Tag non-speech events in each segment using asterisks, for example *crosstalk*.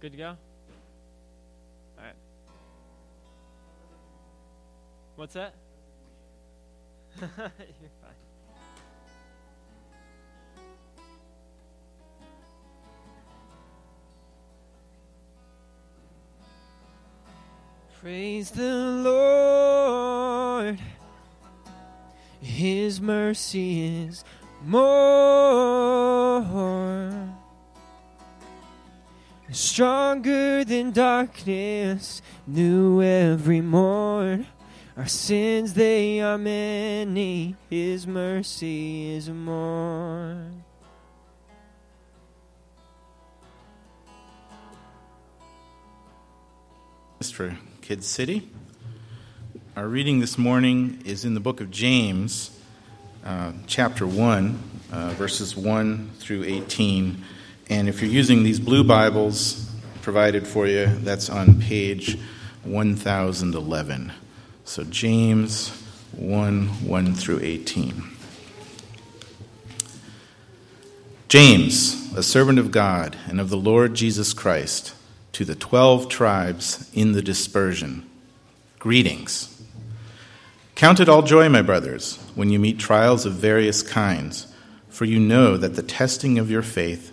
Good to go? All right. What's that? *laughs* You're fine. Praise the Lord. His mercy is more stronger than darkness, new every morn. Our sins, they are many, His mercy is more. For Kids City. Our reading this morning is in the book of James, uh, chapter 1, uh, verses 1 through 18. And if you're using these blue Bibles provided for you, that's on page 1011. So James 1 1 through 18. James, a servant of God and of the Lord Jesus Christ, to the twelve tribes in the dispersion, greetings. Count it all joy, my brothers, when you meet trials of various kinds, for you know that the testing of your faith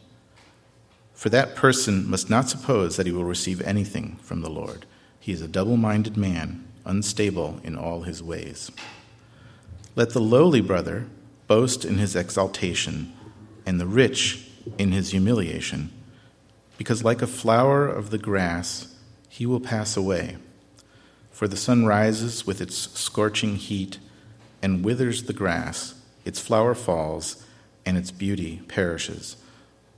For that person must not suppose that he will receive anything from the Lord. He is a double minded man, unstable in all his ways. Let the lowly brother boast in his exaltation, and the rich in his humiliation, because like a flower of the grass, he will pass away. For the sun rises with its scorching heat and withers the grass, its flower falls, and its beauty perishes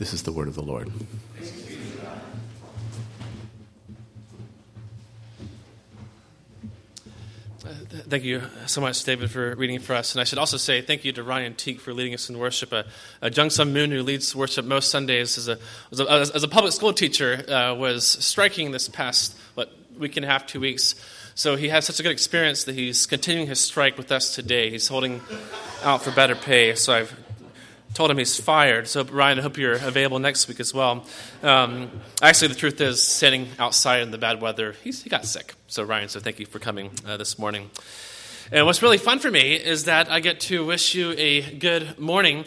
This is the word of the Lord. Thank you so much, David, for reading for us. And I should also say thank you to Ryan Teague for leading us in worship. Uh, uh, Jung Sun Moon, who leads worship most Sundays as a, as a, as a public school teacher, uh, was striking this past what week and a half, two weeks. So he has such a good experience that he's continuing his strike with us today. He's holding out for better pay. So I've told him he's fired. So, Ryan, I hope you're available next week as well. Um, actually, the truth is, sitting outside in the bad weather, he's, he got sick. So, Ryan, so thank you for coming uh, this morning. And what's really fun for me is that I get to wish you a good morning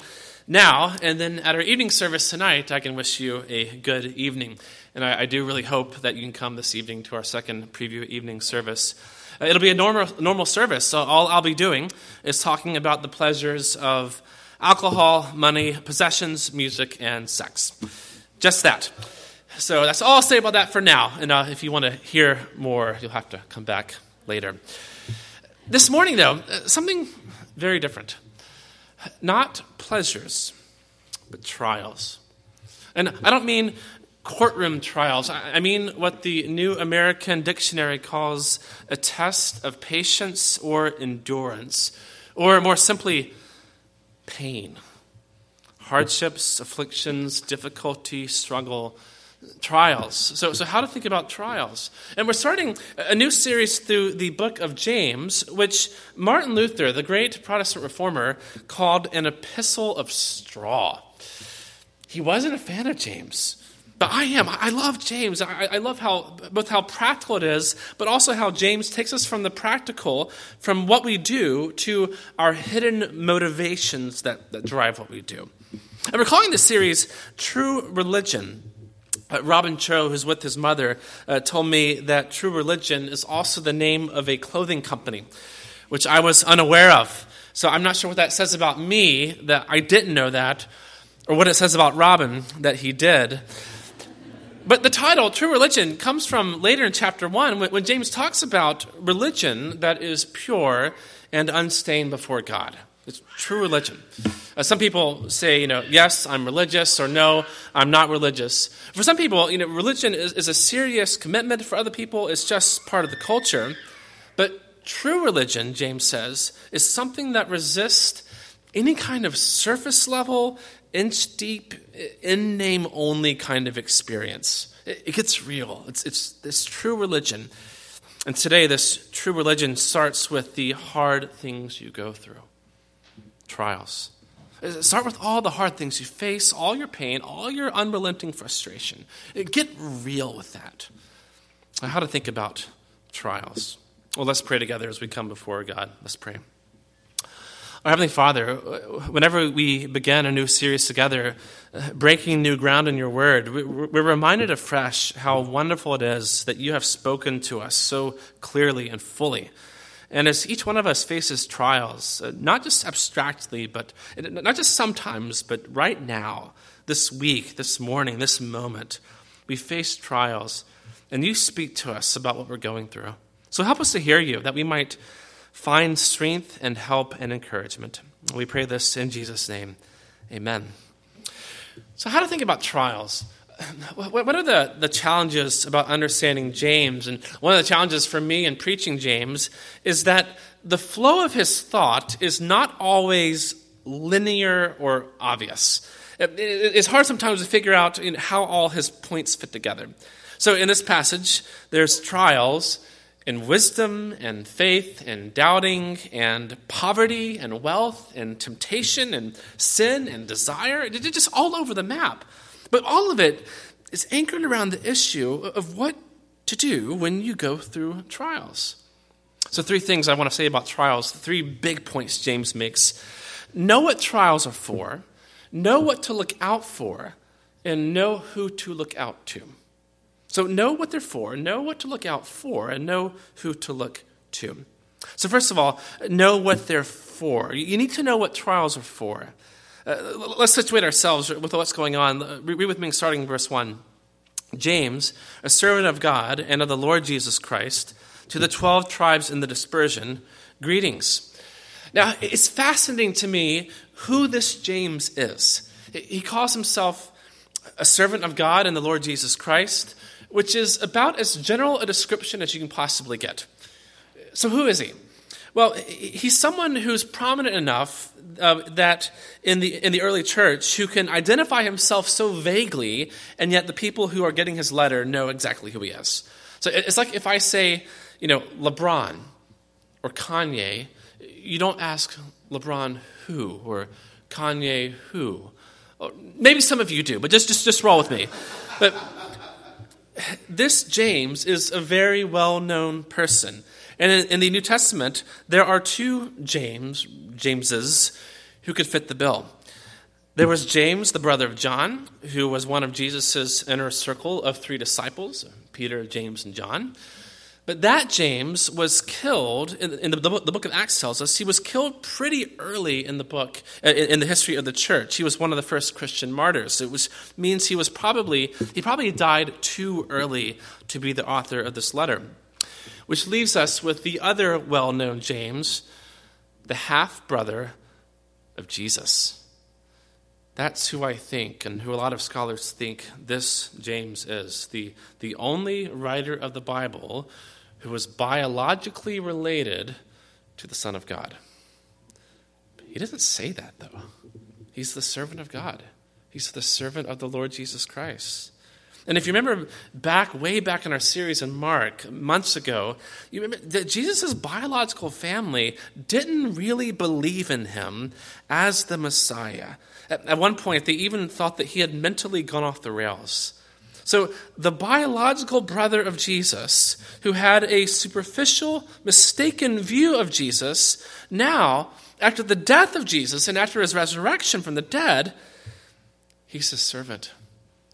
now, and then at our evening service tonight, I can wish you a good evening. And I, I do really hope that you can come this evening to our second preview evening service. Uh, it'll be a normal, normal service, so all I'll be doing is talking about the pleasures of alcohol, money, possessions, music, and sex. Just that. So that's all I'll say about that for now. And uh, if you want to hear more, you'll have to come back later. This morning, though, uh, something very different. Not pleasures, but trials. And I don't mean courtroom trials. I mean what the New American Dictionary calls a test of patience or endurance, or more simply, pain. Hardships, afflictions, difficulty, struggle, trials. So, so how to think about trials. And we're starting a new series through the book of James, which Martin Luther, the great Protestant reformer, called an epistle of straw. He wasn't a fan of James. But I am. I love James. I, love how both how practical it is, but also how James takes us from the practical, from what we do, to our hidden motivations that, that drive what we do. And we're calling this series True Religion. Uh, Robin Cho, who's with his mother, uh, told me that True Religion is also the name of a clothing company, which I was unaware of. So I'm not sure what that says about me that I didn't know that, or what it says about Robin that he did. But the title, True Religion, comes from later in chapter 1 when, James talks about religion that is pure and unstained before God. It's true religion. Uh, some people say, you know, yes, I'm religious, or no, I'm not religious. For some people, you know, religion is, is a serious commitment. For other people, it's just part of the culture. But true religion, James says, is something that resists any kind of surface level, inch deep, in name only kind of experience. It, it gets real. It's, it's this true religion. And today, this true religion starts with the hard things you go through trials. Uh, start with all the hard things you face, all your pain, all your unrelenting frustration. Uh, get real with that. How to think about trials. Well, let's pray together as we come before God. Let's pray. Our Heavenly Father, whenever we begin a new series together, breaking new ground in your word, we're reminded afresh how wonderful it is that you have spoken to us so clearly and fully. And as each one of us faces trials, uh, not just abstractly, but not just sometimes, but right now, this week, this morning, this moment, we face trials, and you speak to us about what we're going through. So help us to hear you, that we might find strength and help and encouragement. We pray this in Jesus' name. Amen. So, how to think about trials? *laughs* What are the, the challenges about understanding James? And one of the challenges for me in preaching James is that the flow of his thought is not always linear or obvious. It's hard sometimes to figure out how all his points fit together. So, in this passage, there's trials, in wisdom and faith and doubting and poverty and wealth and temptation and sin and desire. It's just all over the map. But all of it is anchored around the issue of what to do when you go through trials. So, three things I want to say about trials, three big points James makes. Know what trials are for, know what to look out for, and know who to look out to. So know what they're for, know what to look out for, and know who to look to. So, first of all, know what they're for. You need to know what trials are for. Uh, let's situate ourselves with what's going on. Read with me starting in verse 1. James, a servant of God and of the Lord Jesus Christ, to the 12 tribes in the dispersion, greetings. Now, it's fascinating to me who this James is. He calls himself a servant of God and the Lord Jesus Christ which is about as general a description as you can possibly get. So, who is he? Well, he's someone who's prominent enough uh, that in the, in the early church who can identify himself so vaguely, and yet the people who are getting his letter know exactly who he is. So it's like if I say, you know, LeBron or Kanye, you don't ask LeBron who or Kanye who. Maybe some of you do, but just, just, just roll with me. But this James is a very well known person. And in, the New Testament, there are two James, Jameses, who could fit the bill. There was James, the brother of John, who was one of Jesus' inner circle of three disciples Peter, James, and John. But that James was killed, in, the, book of Acts tells us, he was killed pretty early in the book, uh, in, the history of the church. He was one of the first Christian martyrs. It means he was probably, he probably died too early to be the author of this letter. Which leaves us with the other well known James, the half brother of Jesus. That's who I think, and who a lot of scholars think this James is the, the only writer of the Bible who was biologically related to the Son of God. He doesn't say that, though. He's the servant of God, he's the servant of the Lord Jesus Christ. And if you remember back, way back in our series in Mark, months ago, you remember that Jesus' biological family didn't really believe in him as the Messiah. At, one point, they even thought that he had mentally gone off the rails. So, the biological brother of Jesus, who had a superficial, mistaken view of Jesus, now, after the death of Jesus and after his resurrection from the dead, he's a servant.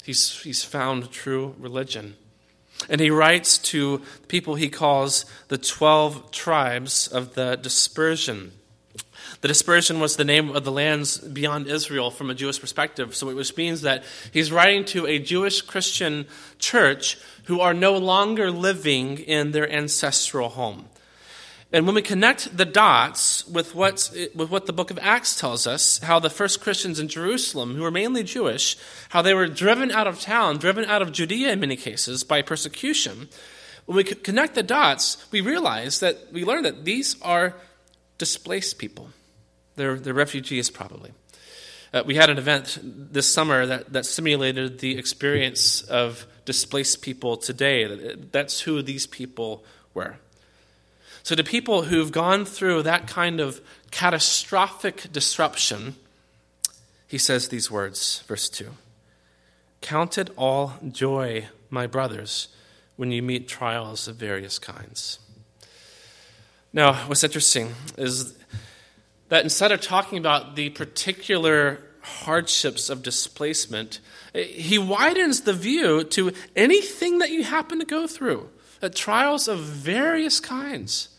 He's, he's found true religion. And he writes to people he calls the 12 tribes of the dispersion. The dispersion was the name of the lands beyond Israel from a Jewish perspective, so which means that he's writing to a Jewish Christian church who are no longer living in their ancestral home. And when we connect the dots with, with what the book of Acts tells us, how the first Christians in Jerusalem, who were mainly Jewish, how they were driven out of town, driven out of Judea in many cases by persecution, when we connect the dots, we realize that we learn that these are displaced people. They're, they're refugees, probably. Uh, we had an event this summer that, that simulated the experience of displaced people today. That's who these people were. So, to people who've gone through that kind of catastrophic disruption, he says these words, verse 2 Count it all joy, my brothers, when you meet trials of various kinds. Now, what's interesting is that instead of talking about the particular hardships of displacement, he widens the view to anything that you happen to go through uh, trials of various kinds.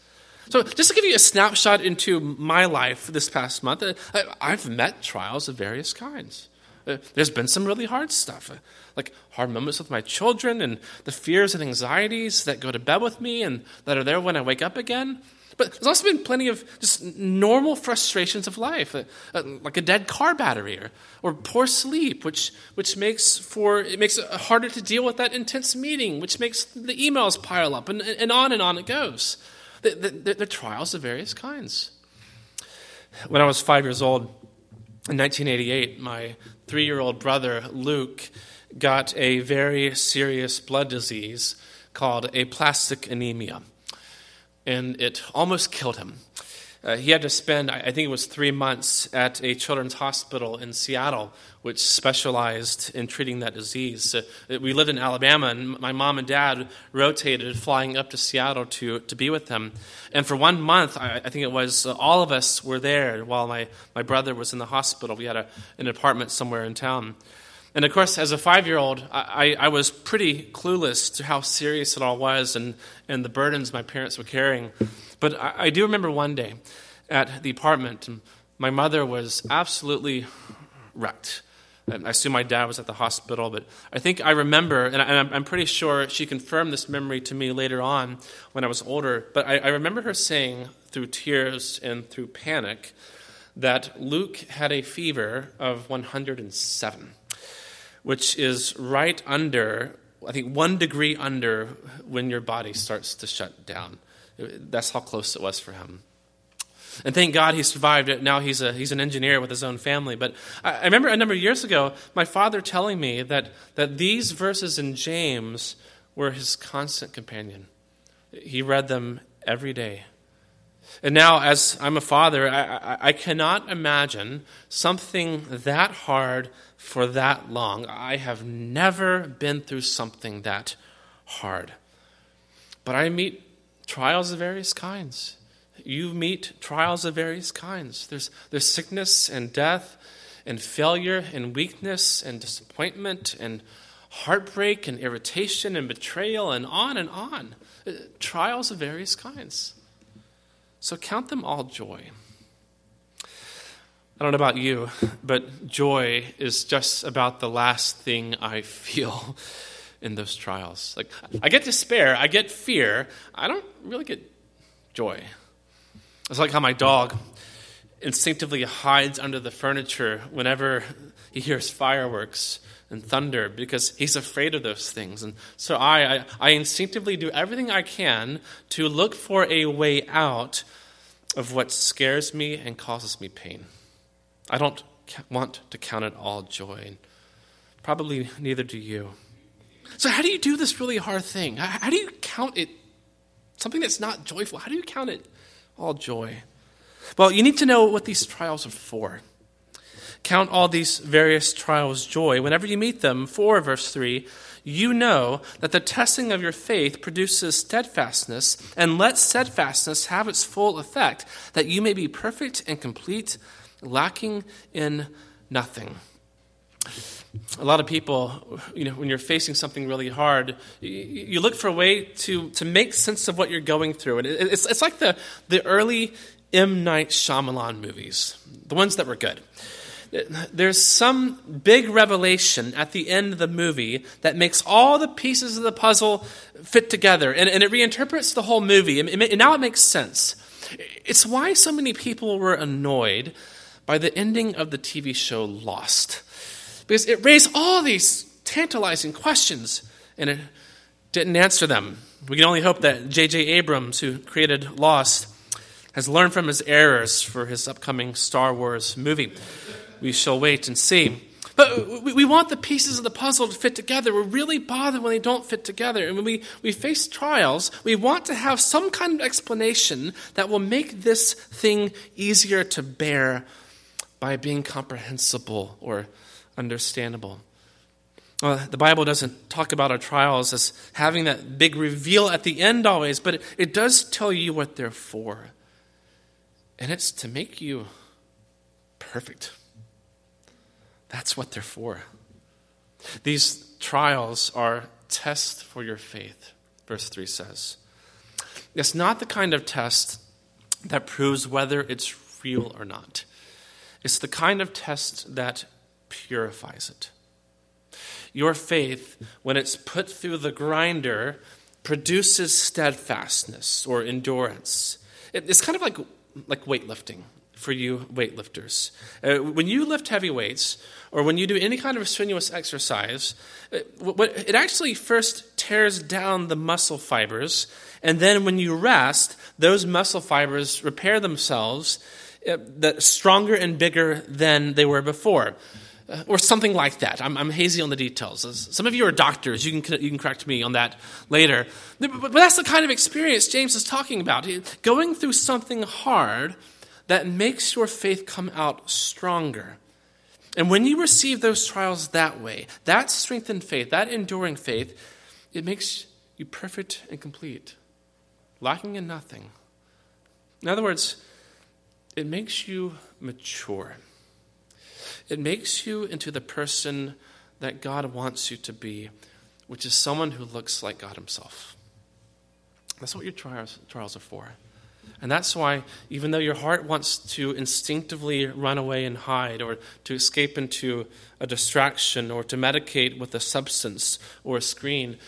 So, just to give you a snapshot into my life this past month, uh, I've met trials of various kinds. Uh, there's been some really hard stuff, like hard moments with my children and the fears and anxieties that go to bed with me and that are there when I wake up again. But there's also been plenty of just normal frustrations of life, uh, uh, like a dead car battery or, or poor sleep, which, which makes for it makes it harder to deal with that intense meeting, which makes the emails pile up, and, and on and on it goes. The, the, the trials of various kinds. When I was five years old, in 1988, my three year old brother, Luke, got a very serious blood disease called aplastic anemia and it almost killed him. Uh, he had to spend, I think it was three months, at a children's hospital in Seattle, which specialized in treating that disease. Uh, we lived in Alabama, and my mom and dad rotated, flying up to Seattle to, to be with him. And for one month, I, I think it was, uh, all of us were there while my, my brother was in the hospital. We had a, an apartment somewhere in town. And of course, as a five year old, I, I, was pretty clueless to how serious it all was and, and the burdens my parents were carrying. But I, I do remember one day at the apartment, my mother was absolutely wrecked. I assume my dad was at the hospital, but I think I remember, and, I, am pretty sure she confirmed this memory to me later on when I was older. But I, I remember her saying through tears and through panic that Luke had a fever of 107 which is right under, I think, one degree under when your body starts to shut down. That's how close it was for him. And thank God he survived it. Now he's, a, he's an engineer with his own family. But I, remember a number of years ago, my father telling me that, that these verses in James were his constant companion. He read them every day. And now, as I'm a father, I, I, I, cannot imagine something that hard for that long. I have never been through something that hard. But I meet trials of various kinds. You meet trials of various kinds. There's, there's sickness and death and failure and weakness and disappointment and heartbreak and irritation and betrayal and on and on. Uh, trials of various kinds. So count them all joy. I don't know about you, but joy is just about the last thing I feel *laughs* in those trials. Like, I get despair, I get fear, I don't really get joy. It's like how my dog instinctively hides under the furniture whenever he hears fireworks and thunder because he's afraid of those things. And so I, I, I, instinctively do everything I can to look for a way out of what scares me and causes me pain. I don't want to count it all joy. Probably neither do you. So, how do you do this really hard thing? How, how do you count it something that's not joyful? How do you count it all joy? Well, you need to know what these trials are for. Count all these various trials joy. Whenever you meet them, 4 verse 3, you know that the testing of your faith produces steadfastness, and let steadfastness have its full effect, that you may be perfect and complete, lacking in nothing. A lot of people, you know, when you're facing something really hard, you look for a way to, to make sense of what you're going through. And it's, it's like the, the early M. Night Shyamalan movies, the ones that were good there's some big revelation at the end of the movie that makes all the pieces of the puzzle fit together, and, and it reinterprets the whole movie, and, and now it makes sense. It's why so many people were annoyed by the ending of the TV show Lost, because it raised all these tantalizing questions, and it didn't answer them. We can only hope that J.J. Abrams, who created Lost, has learned from his errors for his upcoming Star Wars movie we shall wait and see. But we, want the pieces of the puzzle to fit together. We're really bothered when they don't fit together. And when we, we face trials, we want to have some kind of explanation that will make this thing easier to bear by being comprehensible or understandable. Well, the Bible doesn't talk about our trials as having that big reveal at the end always, but it, it does tell you what they're for. And it's to make you perfect. That's what they're for. These trials are tests for your faith, verse 3 says. It's not the kind of test that proves whether it's real or not. It's the kind of test that purifies it. Your faith, when it's put through the grinder, produces steadfastness or endurance. It's kind of like, like weightlifting for you weightlifters. Uh, when you lift heavy weights, or when you do any kind of strenuous exercise, it, uh, it actually first tears down the muscle fibers, and then when you rest, those muscle fibers repair themselves uh, that stronger and bigger than they were before. Uh, or something like that. I'm, I'm, hazy on the details. Some of you are doctors. You can, you can correct me on that later. But, but that's the kind of experience James is talking about. Going through something hard that makes your faith come out stronger. And when you receive those trials that way, that strengthened faith, that enduring faith, it makes you perfect and complete, lacking in nothing. In other words, it makes you mature. It makes you into the person that God wants you to be, which is someone who looks like God Himself. That's what your trials, trials are for. And that's why, even though your heart wants to instinctively run away and hide, or to escape into a distraction, or to medicate with a substance or a screen,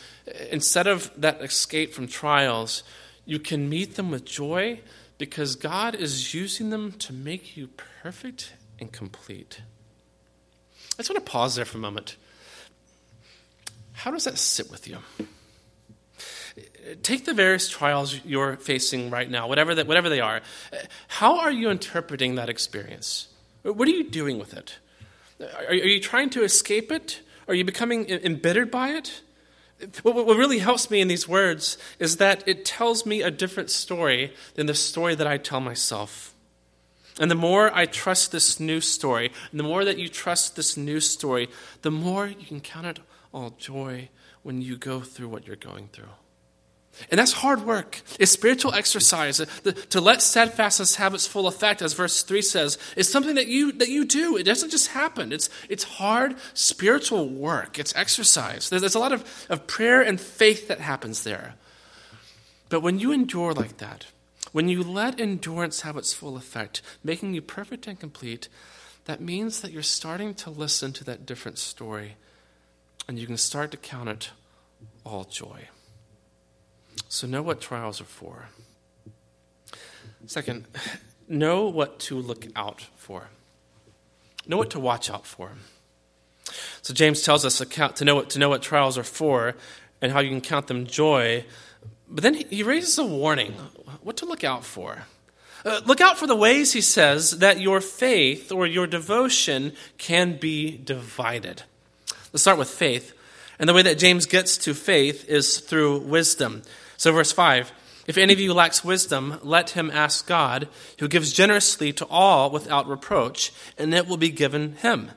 instead of that escape from trials, you can meet them with joy because God is using them to make you perfect and complete. I just want to pause there for a moment. How does that sit with you? Take the various trials you're facing right now, whatever, that, whatever they are. How are you interpreting that experience? What are you doing with it? Are, you trying to escape it? Are you becoming embittered by it? What, what really helps me in these words is that it tells me a different story than the story that I tell myself. And the more I trust this new story, and the more that you trust this new story, the more you can count it all joy when you go through what you're going through. And that's hard work. It's spiritual exercise. To let steadfastness have its full effect, as verse 3 says, is something that you, that you do. It doesn't just happen. It's, it's hard spiritual work. It's exercise. There's a lot of, of prayer and faith that happens there. But when you endure like that, when you let endurance have its full effect, making you perfect and complete, that means that you're starting to listen to that different story and you can start to count it all joy. So know what trials are for. Second, know what to look out for. Know what to watch out for. So James tells us to know what, to know what trials are for and how you can count them joy. But then he raises a warning what to look out for. Uh, look out for the ways, he says, that your faith or your devotion can be divided. Let's start with faith. And the way that James gets to faith is through wisdom. So, verse 5 If any of you lacks wisdom, let him ask God, who gives generously to all without reproach, and it will be given him.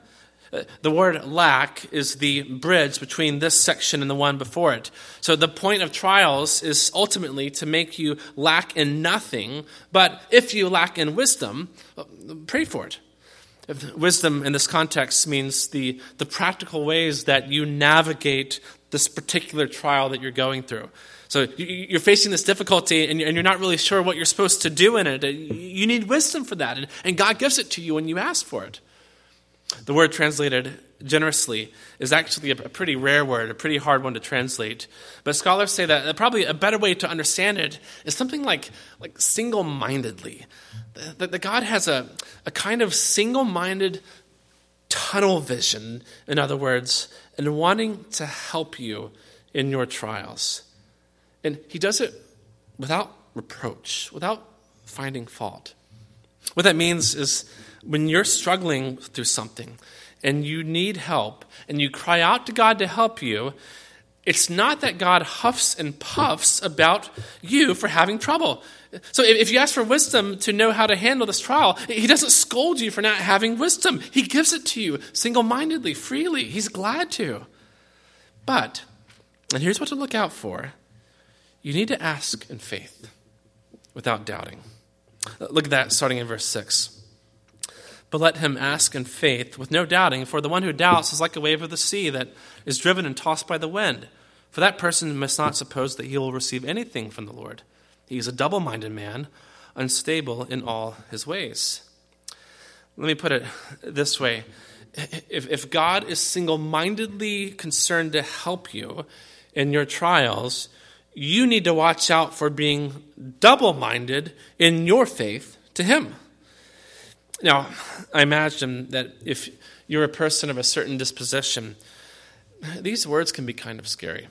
Uh, the word lack is the bridge between this section and the one before it. So the point of trials is ultimately to make you lack in nothing, but if you lack in wisdom, uh, pray for it. Wisdom in this context means the, the practical ways that you navigate this particular trial that you're going through. So you're facing this difficulty and you're not really sure what you're supposed to do in it. You need wisdom for that, and God gives it to you when you ask for it. The word translated generously is actually a pretty rare word, a pretty hard one to translate. But scholars say that probably a better way to understand it is something like, like single mindedly. That, God has a, a kind of single minded tunnel vision, in other words, and wanting to help you in your trials. And He does it without reproach, without finding fault. What that means is when you're struggling through something and you need help and you cry out to God to help you, it's not that God huffs and puffs about you for having trouble. So if you ask for wisdom to know how to handle this trial, He doesn't scold you for not having wisdom. He gives it to you single mindedly, freely. He's glad to. But, and here's what to look out for you need to ask in faith without doubting. Look at that starting in verse 6 but let him ask in faith with no doubting, for the one who doubts is like a wave of the sea that is driven and tossed by the wind. For that person must not suppose that he will receive anything from the Lord. He is a double minded man, unstable in all his ways. Let me put it this way if, if God is single mindedly concerned to help you in your trials, you need to watch out for being double minded in your faith to Him. Now, I imagine that if you're a person of a certain disposition, these words can be kind of scary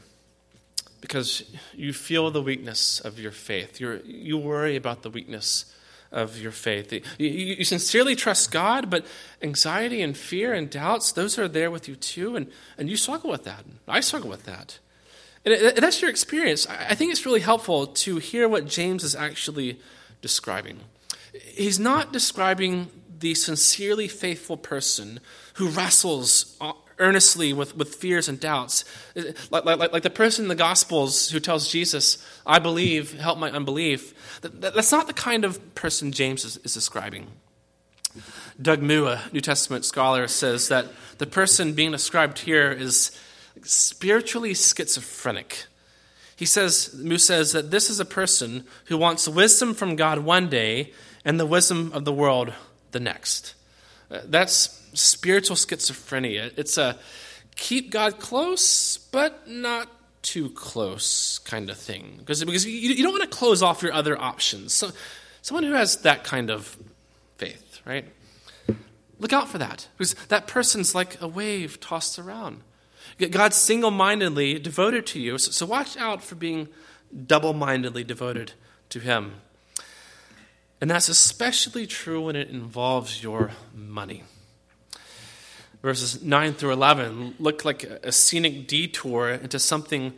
because you feel the weakness of your faith. you you worry about the weakness of your faith. You, you, you, sincerely trust God, but anxiety and fear and doubts, those are there with you too, and, and you struggle with that. I struggle with that. And, and that's your experience. I think it's really helpful to hear what James is actually describing he's not describing the sincerely faithful person who wrestles uh, earnestly with, with fears and doubts. Like, like, like the person in the Gospels who tells Jesus, I believe, help my unbelief. That, that's not the kind of person James is, is describing. Doug Moo, a New Testament scholar, says that the person being described here is spiritually schizophrenic. He says, Moo says that this is a person who wants wisdom from God one day and the wisdom of the world the next. Uh, that's spiritual schizophrenia. It's a keep God close, but not too close kind of thing. Because, because you, you don't want to close off your other options. So, someone who has that kind of faith, right? Look out for that. Because that person's like a wave tossed around. God's single mindedly devoted to you. So, watch out for being double mindedly devoted to Him. And that's especially true when it involves your money. Verses 9 through 11 look like a scenic detour into something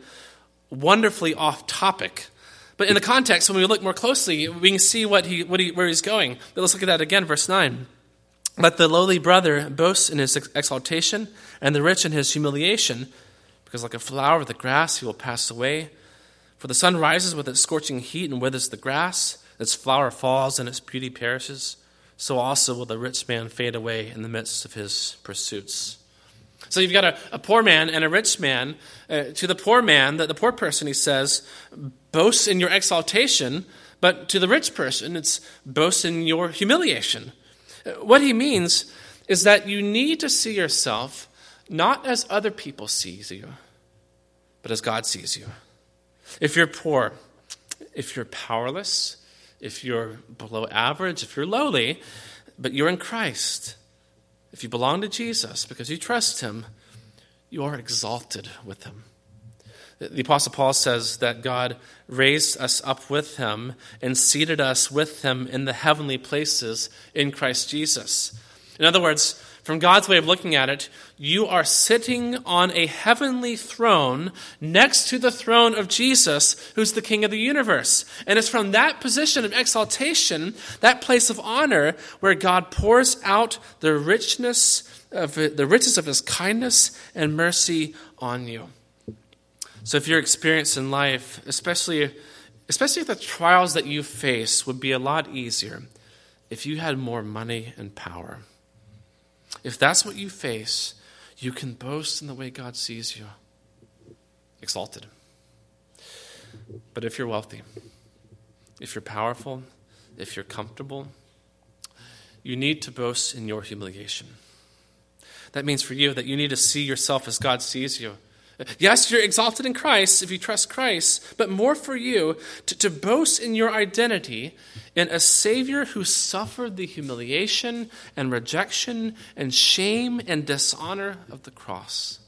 wonderfully off topic. But in the context, when we look more closely, we can see what he, what he, where he's going. But let's look at that again, verse 9. Let the lowly brother boast in his exaltation, and the rich in his humiliation, because like a flower of the grass he will pass away. For the sun rises with its scorching heat and withers the grass its flower falls and its beauty perishes, so also will the rich man fade away in the midst of his pursuits. So you've got a, a poor man and a rich man. Uh, to the poor man, the, the poor person, he says, boast in your exaltation, but to the rich person, it's boast in your humiliation. What he means is that you need to see yourself not as other people see you, but as God sees you. If you're poor, if you're powerless, if you're below average, if you're lowly, but you're in Christ, if you belong to Jesus because you trust Him, you are exalted with Him. The Apostle Paul says that God raised us up with Him and seated us with Him in the heavenly places in Christ Jesus. In other words, From God's way of looking at it, you are sitting on a heavenly throne next to the throne of Jesus, who's the King of the universe. And it's from that position of exaltation, that place of honor, where God pours out the richness of the riches of his kindness and mercy on you. So if your experience in life, especially especially the trials that you face would be a lot easier if you had more money and power. If that's what you face, you can boast in the way God sees you exalted. But if you're wealthy, if you're powerful, if you're comfortable, you need to boast in your humiliation. That means for you that you need to see yourself as God sees you Yes, you're exalted in Christ if you trust Christ, but more for you to, to boast in your identity in a Savior who suffered the humiliation and rejection and shame and dishonor of the cross.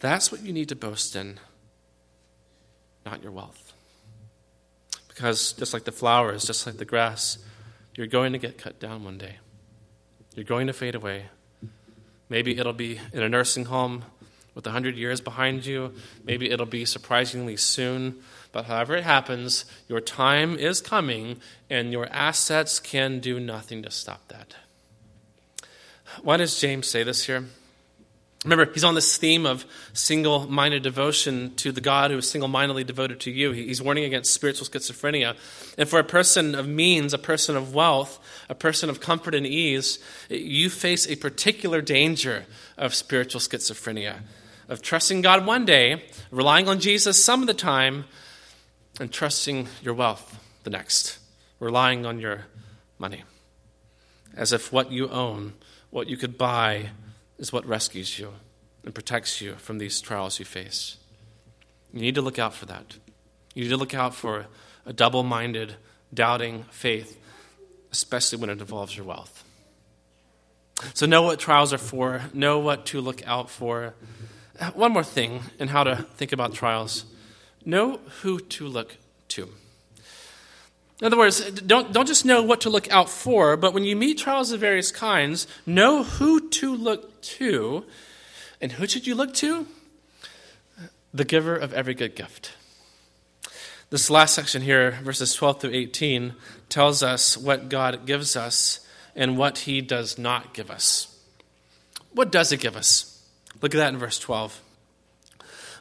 That's what you need to boast in, not your wealth. Because just like the flowers, just like the grass, you're going to get cut down one day. You're going to fade away. Maybe it'll be in a nursing home with 100 years behind you. Maybe it'll be surprisingly soon. But however it happens, your time is coming, and your assets can do nothing to stop that. Why does James say this here? Remember, he's on this theme of single minded devotion to the God who is single mindedly devoted to you. He's warning against spiritual schizophrenia. And for a person of means, a person of wealth, a person of comfort and ease, you face a particular danger of spiritual schizophrenia of trusting God one day, relying on Jesus some of the time, and trusting your wealth the next, relying on your money. As if what you own, what you could buy, is what rescues you and protects you from these trials you face. You need to look out for that. You need to look out for a double minded, doubting faith, especially when it involves your wealth. So, know what trials are for, know what to look out for. One more thing in how to think about trials know who to look to. In other words, don't, don't just know what to look out for, but when you meet trials of various kinds, know who to look to. And who should you look to? The giver of every good gift. This last section here, verses 12 through 18, tells us what God gives us and what he does not give us. What does it give us? Look at that in verse 12.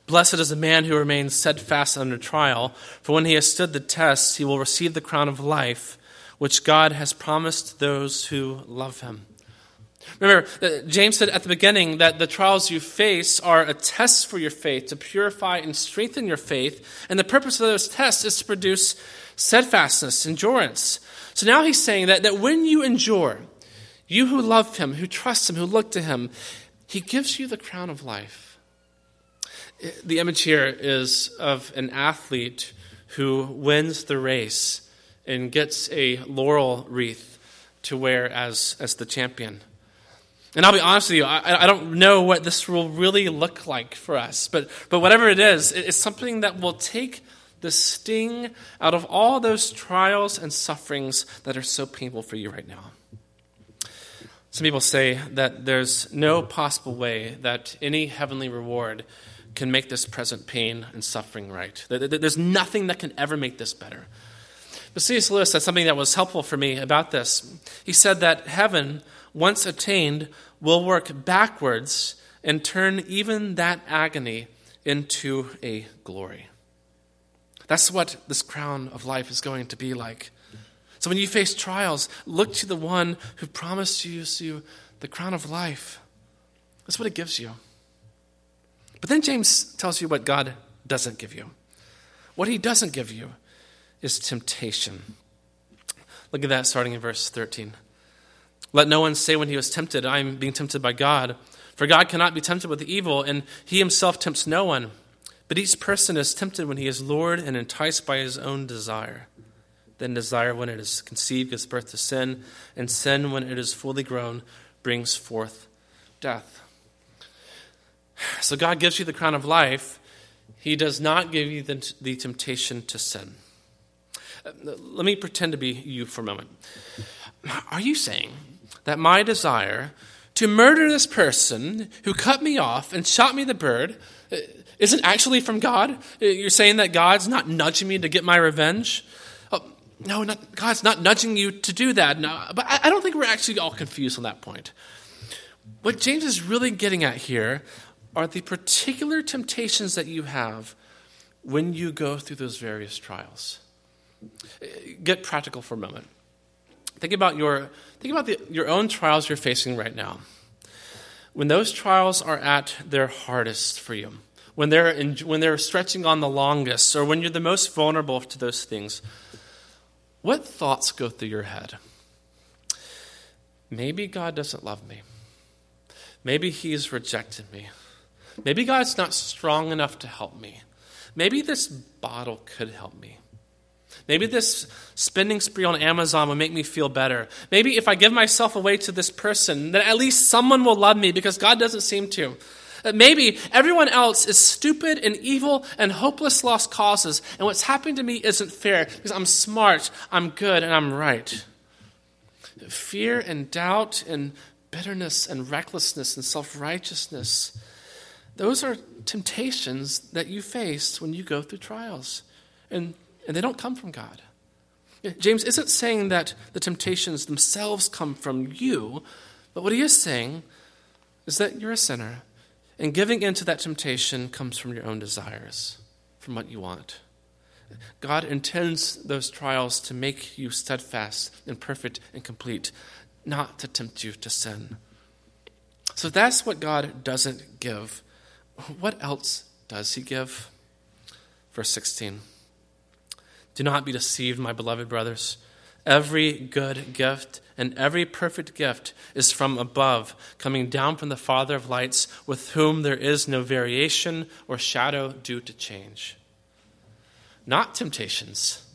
Blessed is the man who remains steadfast under trial, for when he has stood the test, he will receive the crown of life, which God has promised those who love him. Remember, uh, James said at the beginning that the trials you face are a test for your faith, to purify and strengthen your faith. And the purpose of those tests is to produce steadfastness, endurance. So now he's saying that, that when you endure, you who love him, who trust him, who look to him, he gives you the crown of life. The image here is of an athlete who wins the race and gets a laurel wreath to wear as, as the champion. And I'll be honest with you, I, I don't know what this will really look like for us, but, but whatever it is, it's something that will take the sting out of all those trials and sufferings that are so painful for you right now. Some people say that there's no possible way that any heavenly reward can make this present pain and suffering right. There's nothing that can ever make this better. But C.S. Lewis said something that was helpful for me about this. He said that heaven, once attained, will work backwards and turn even that agony into a glory. That's what this crown of life is going to be like. So when you face trials, look to the one who promised you, the crown of life. That's what it gives you. But then James tells you what God doesn't give you. What he doesn't give you is temptation. Look at that starting in verse 13. Let no one say when he was tempted, I am being tempted by God. For God cannot be tempted with evil, and he himself tempts no one. But each person is tempted when he is lured and enticed by his own desire. Then desire, when it is conceived, gives birth to sin, and sin, when it is fully grown, brings forth death. So God gives you the crown of life. He does not give you the, the temptation to sin. Uh, let me pretend to be you for a moment. Are you saying that my desire to murder this person who cut me off and shot me the bird uh, isn't actually from God? Uh, you're saying that God's not nudging me to get my revenge? Oh, no, not, God's not nudging you to do that. No, but I, I don't think we're actually all confused on that point. What James is really getting at here are the particular temptations that you have when you go through those various trials. Get practical for a moment. Think about your, think about the, your own trials you're facing right now. When those trials are at their hardest for you, when they're, in, when they're stretching on the longest, or when you're the most vulnerable to those things, what thoughts go through your head? Maybe God doesn't love me. Maybe He's rejected me. Maybe God's not strong enough to help me. Maybe this bottle could help me. Maybe this spending spree on Amazon will make me feel better. Maybe if I give myself away to this person, then at least someone will love me because God doesn't seem to. Uh, maybe everyone else is stupid and evil and hopeless lost causes, and what's happening to me isn't fair because I'm smart, I'm good, and I'm right. Fear and doubt and bitterness and recklessness and self righteousness, those are temptations that you face when you go through trials. And and they don't come from God. James isn't saying that the temptations themselves come from you, but what he is saying is that you're a sinner, and giving in to that temptation comes from your own desires, from what you want. God intends those trials to make you steadfast and perfect and complete, not to tempt you to sin. So that's what God doesn't give. What else does he give? Verse 16. Do not be deceived, my beloved brothers. Every good gift and every perfect gift is from above, coming down from the Father of lights, with whom there is no variation or shadow due to change. Not temptations,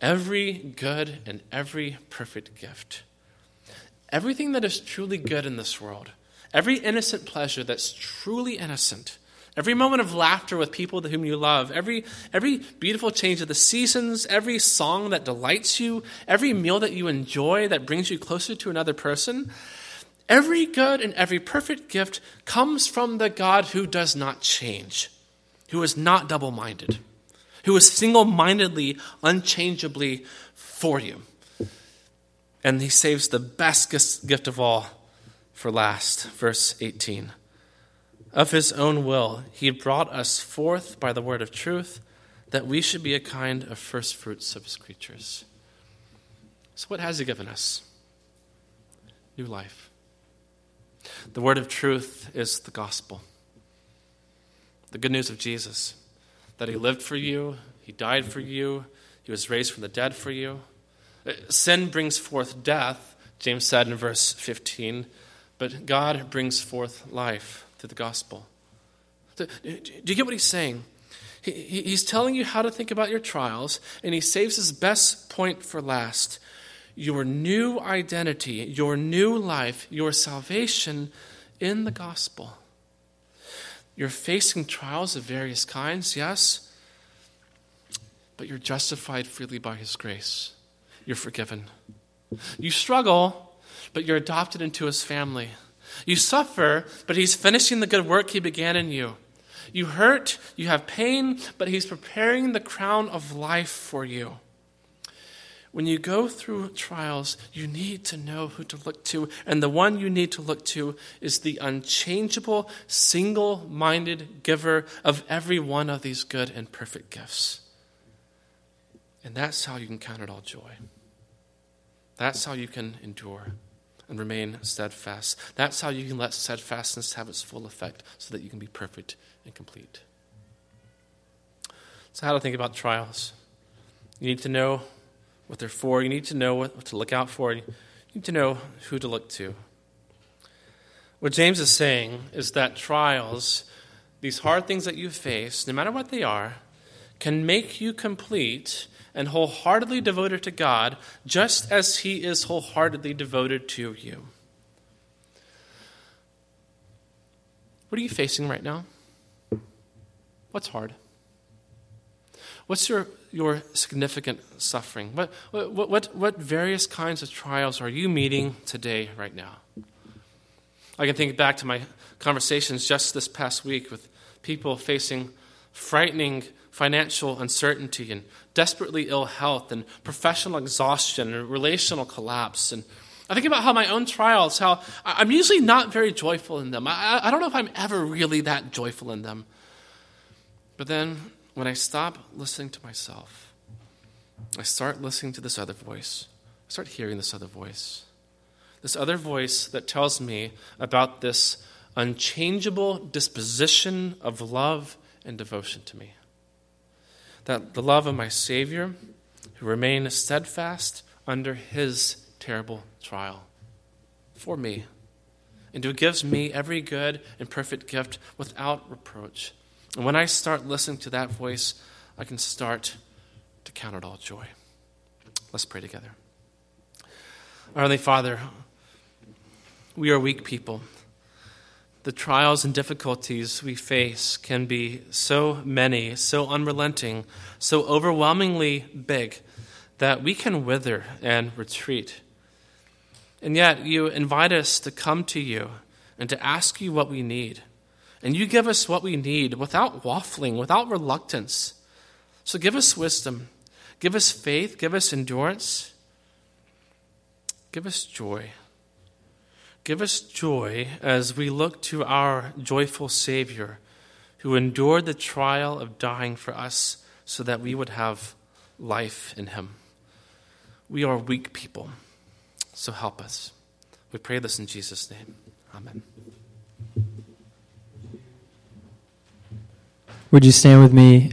every good and every perfect gift. Everything that is truly good in this world, every innocent pleasure that's truly innocent, Every moment of laughter with people whom you love, every, every beautiful change of the seasons, every song that delights you, every meal that you enjoy that brings you closer to another person, every good and every perfect gift comes from the God who does not change, who is not double minded, who is single mindedly, unchangeably for you. And he saves the best gift of all for last. Verse 18. Of his own will, he brought us forth by the word of truth, that we should be a kind of first fruits of his creatures. So, what has he given us? New life. The word of truth is the gospel. The good news of Jesus that he lived for you, he died for you, he was raised from the dead for you. Uh, sin brings forth death, James said in verse 15, but God brings forth life through the gospel. Do you get what he's saying? He's telling you how to think about your trials, and he saves his best point for last. Your new identity, your new life, your salvation in the gospel. You're facing trials of various kinds, yes, but you're justified freely by his grace. You're forgiven. You struggle, but you're adopted into his family. You suffer, but He's finishing the good work He began in you. You hurt, you have pain, but He's preparing the crown of life for you. When you go through trials, you need to know who to look to, and the one you need to look to is the unchangeable, single minded giver of every one of these good and perfect gifts. And that's how you can count it all joy. That's how you can endure and remain steadfast. That's how you can let steadfastness have its full effect so that you can be perfect and complete. So, how to think about trials. You need to know what they're for, you need to know what to look out for, you need to know who to look to. What James is saying is that trials, these hard things that you face, no matter what they are, can make you complete and wholeheartedly devoted to God, just as He is wholeheartedly devoted to you. What are you facing right now? What's hard? What's your, your significant suffering? What, what, what, what various kinds of trials are you meeting today, right now? I can think back to my conversations just this past week with people facing frightening financial uncertainty and desperately ill health and professional exhaustion and relational collapse. And I think about how my own trials, how I'm usually not very joyful in them. I, I don't know if I'm ever really that joyful in them. But then when I stop listening to myself, I start listening to this other voice. I start hearing this other voice. This other voice that tells me about this unchangeable disposition of love and devotion to me. That the love of my Savior, who remained steadfast under his terrible trial for me, and who gives me every good and perfect gift without reproach. And when I start listening to that voice, I can start to count it all joy. Let's pray together. Our Heavenly Father, we are weak people the trials and difficulties we face can be so many, so unrelenting, so overwhelmingly big that we can wither and retreat. And yet, you invite us to come to you and to ask you what we need. And you give us what we need without waffling, without reluctance. So give us wisdom, give us faith, give us endurance, give us joy. Give us joy as we look to our joyful Savior who endured the trial of dying for us so that we would have life in Him. We are weak people, so help us. We pray this in Jesus' name. Amen. Would you stand with me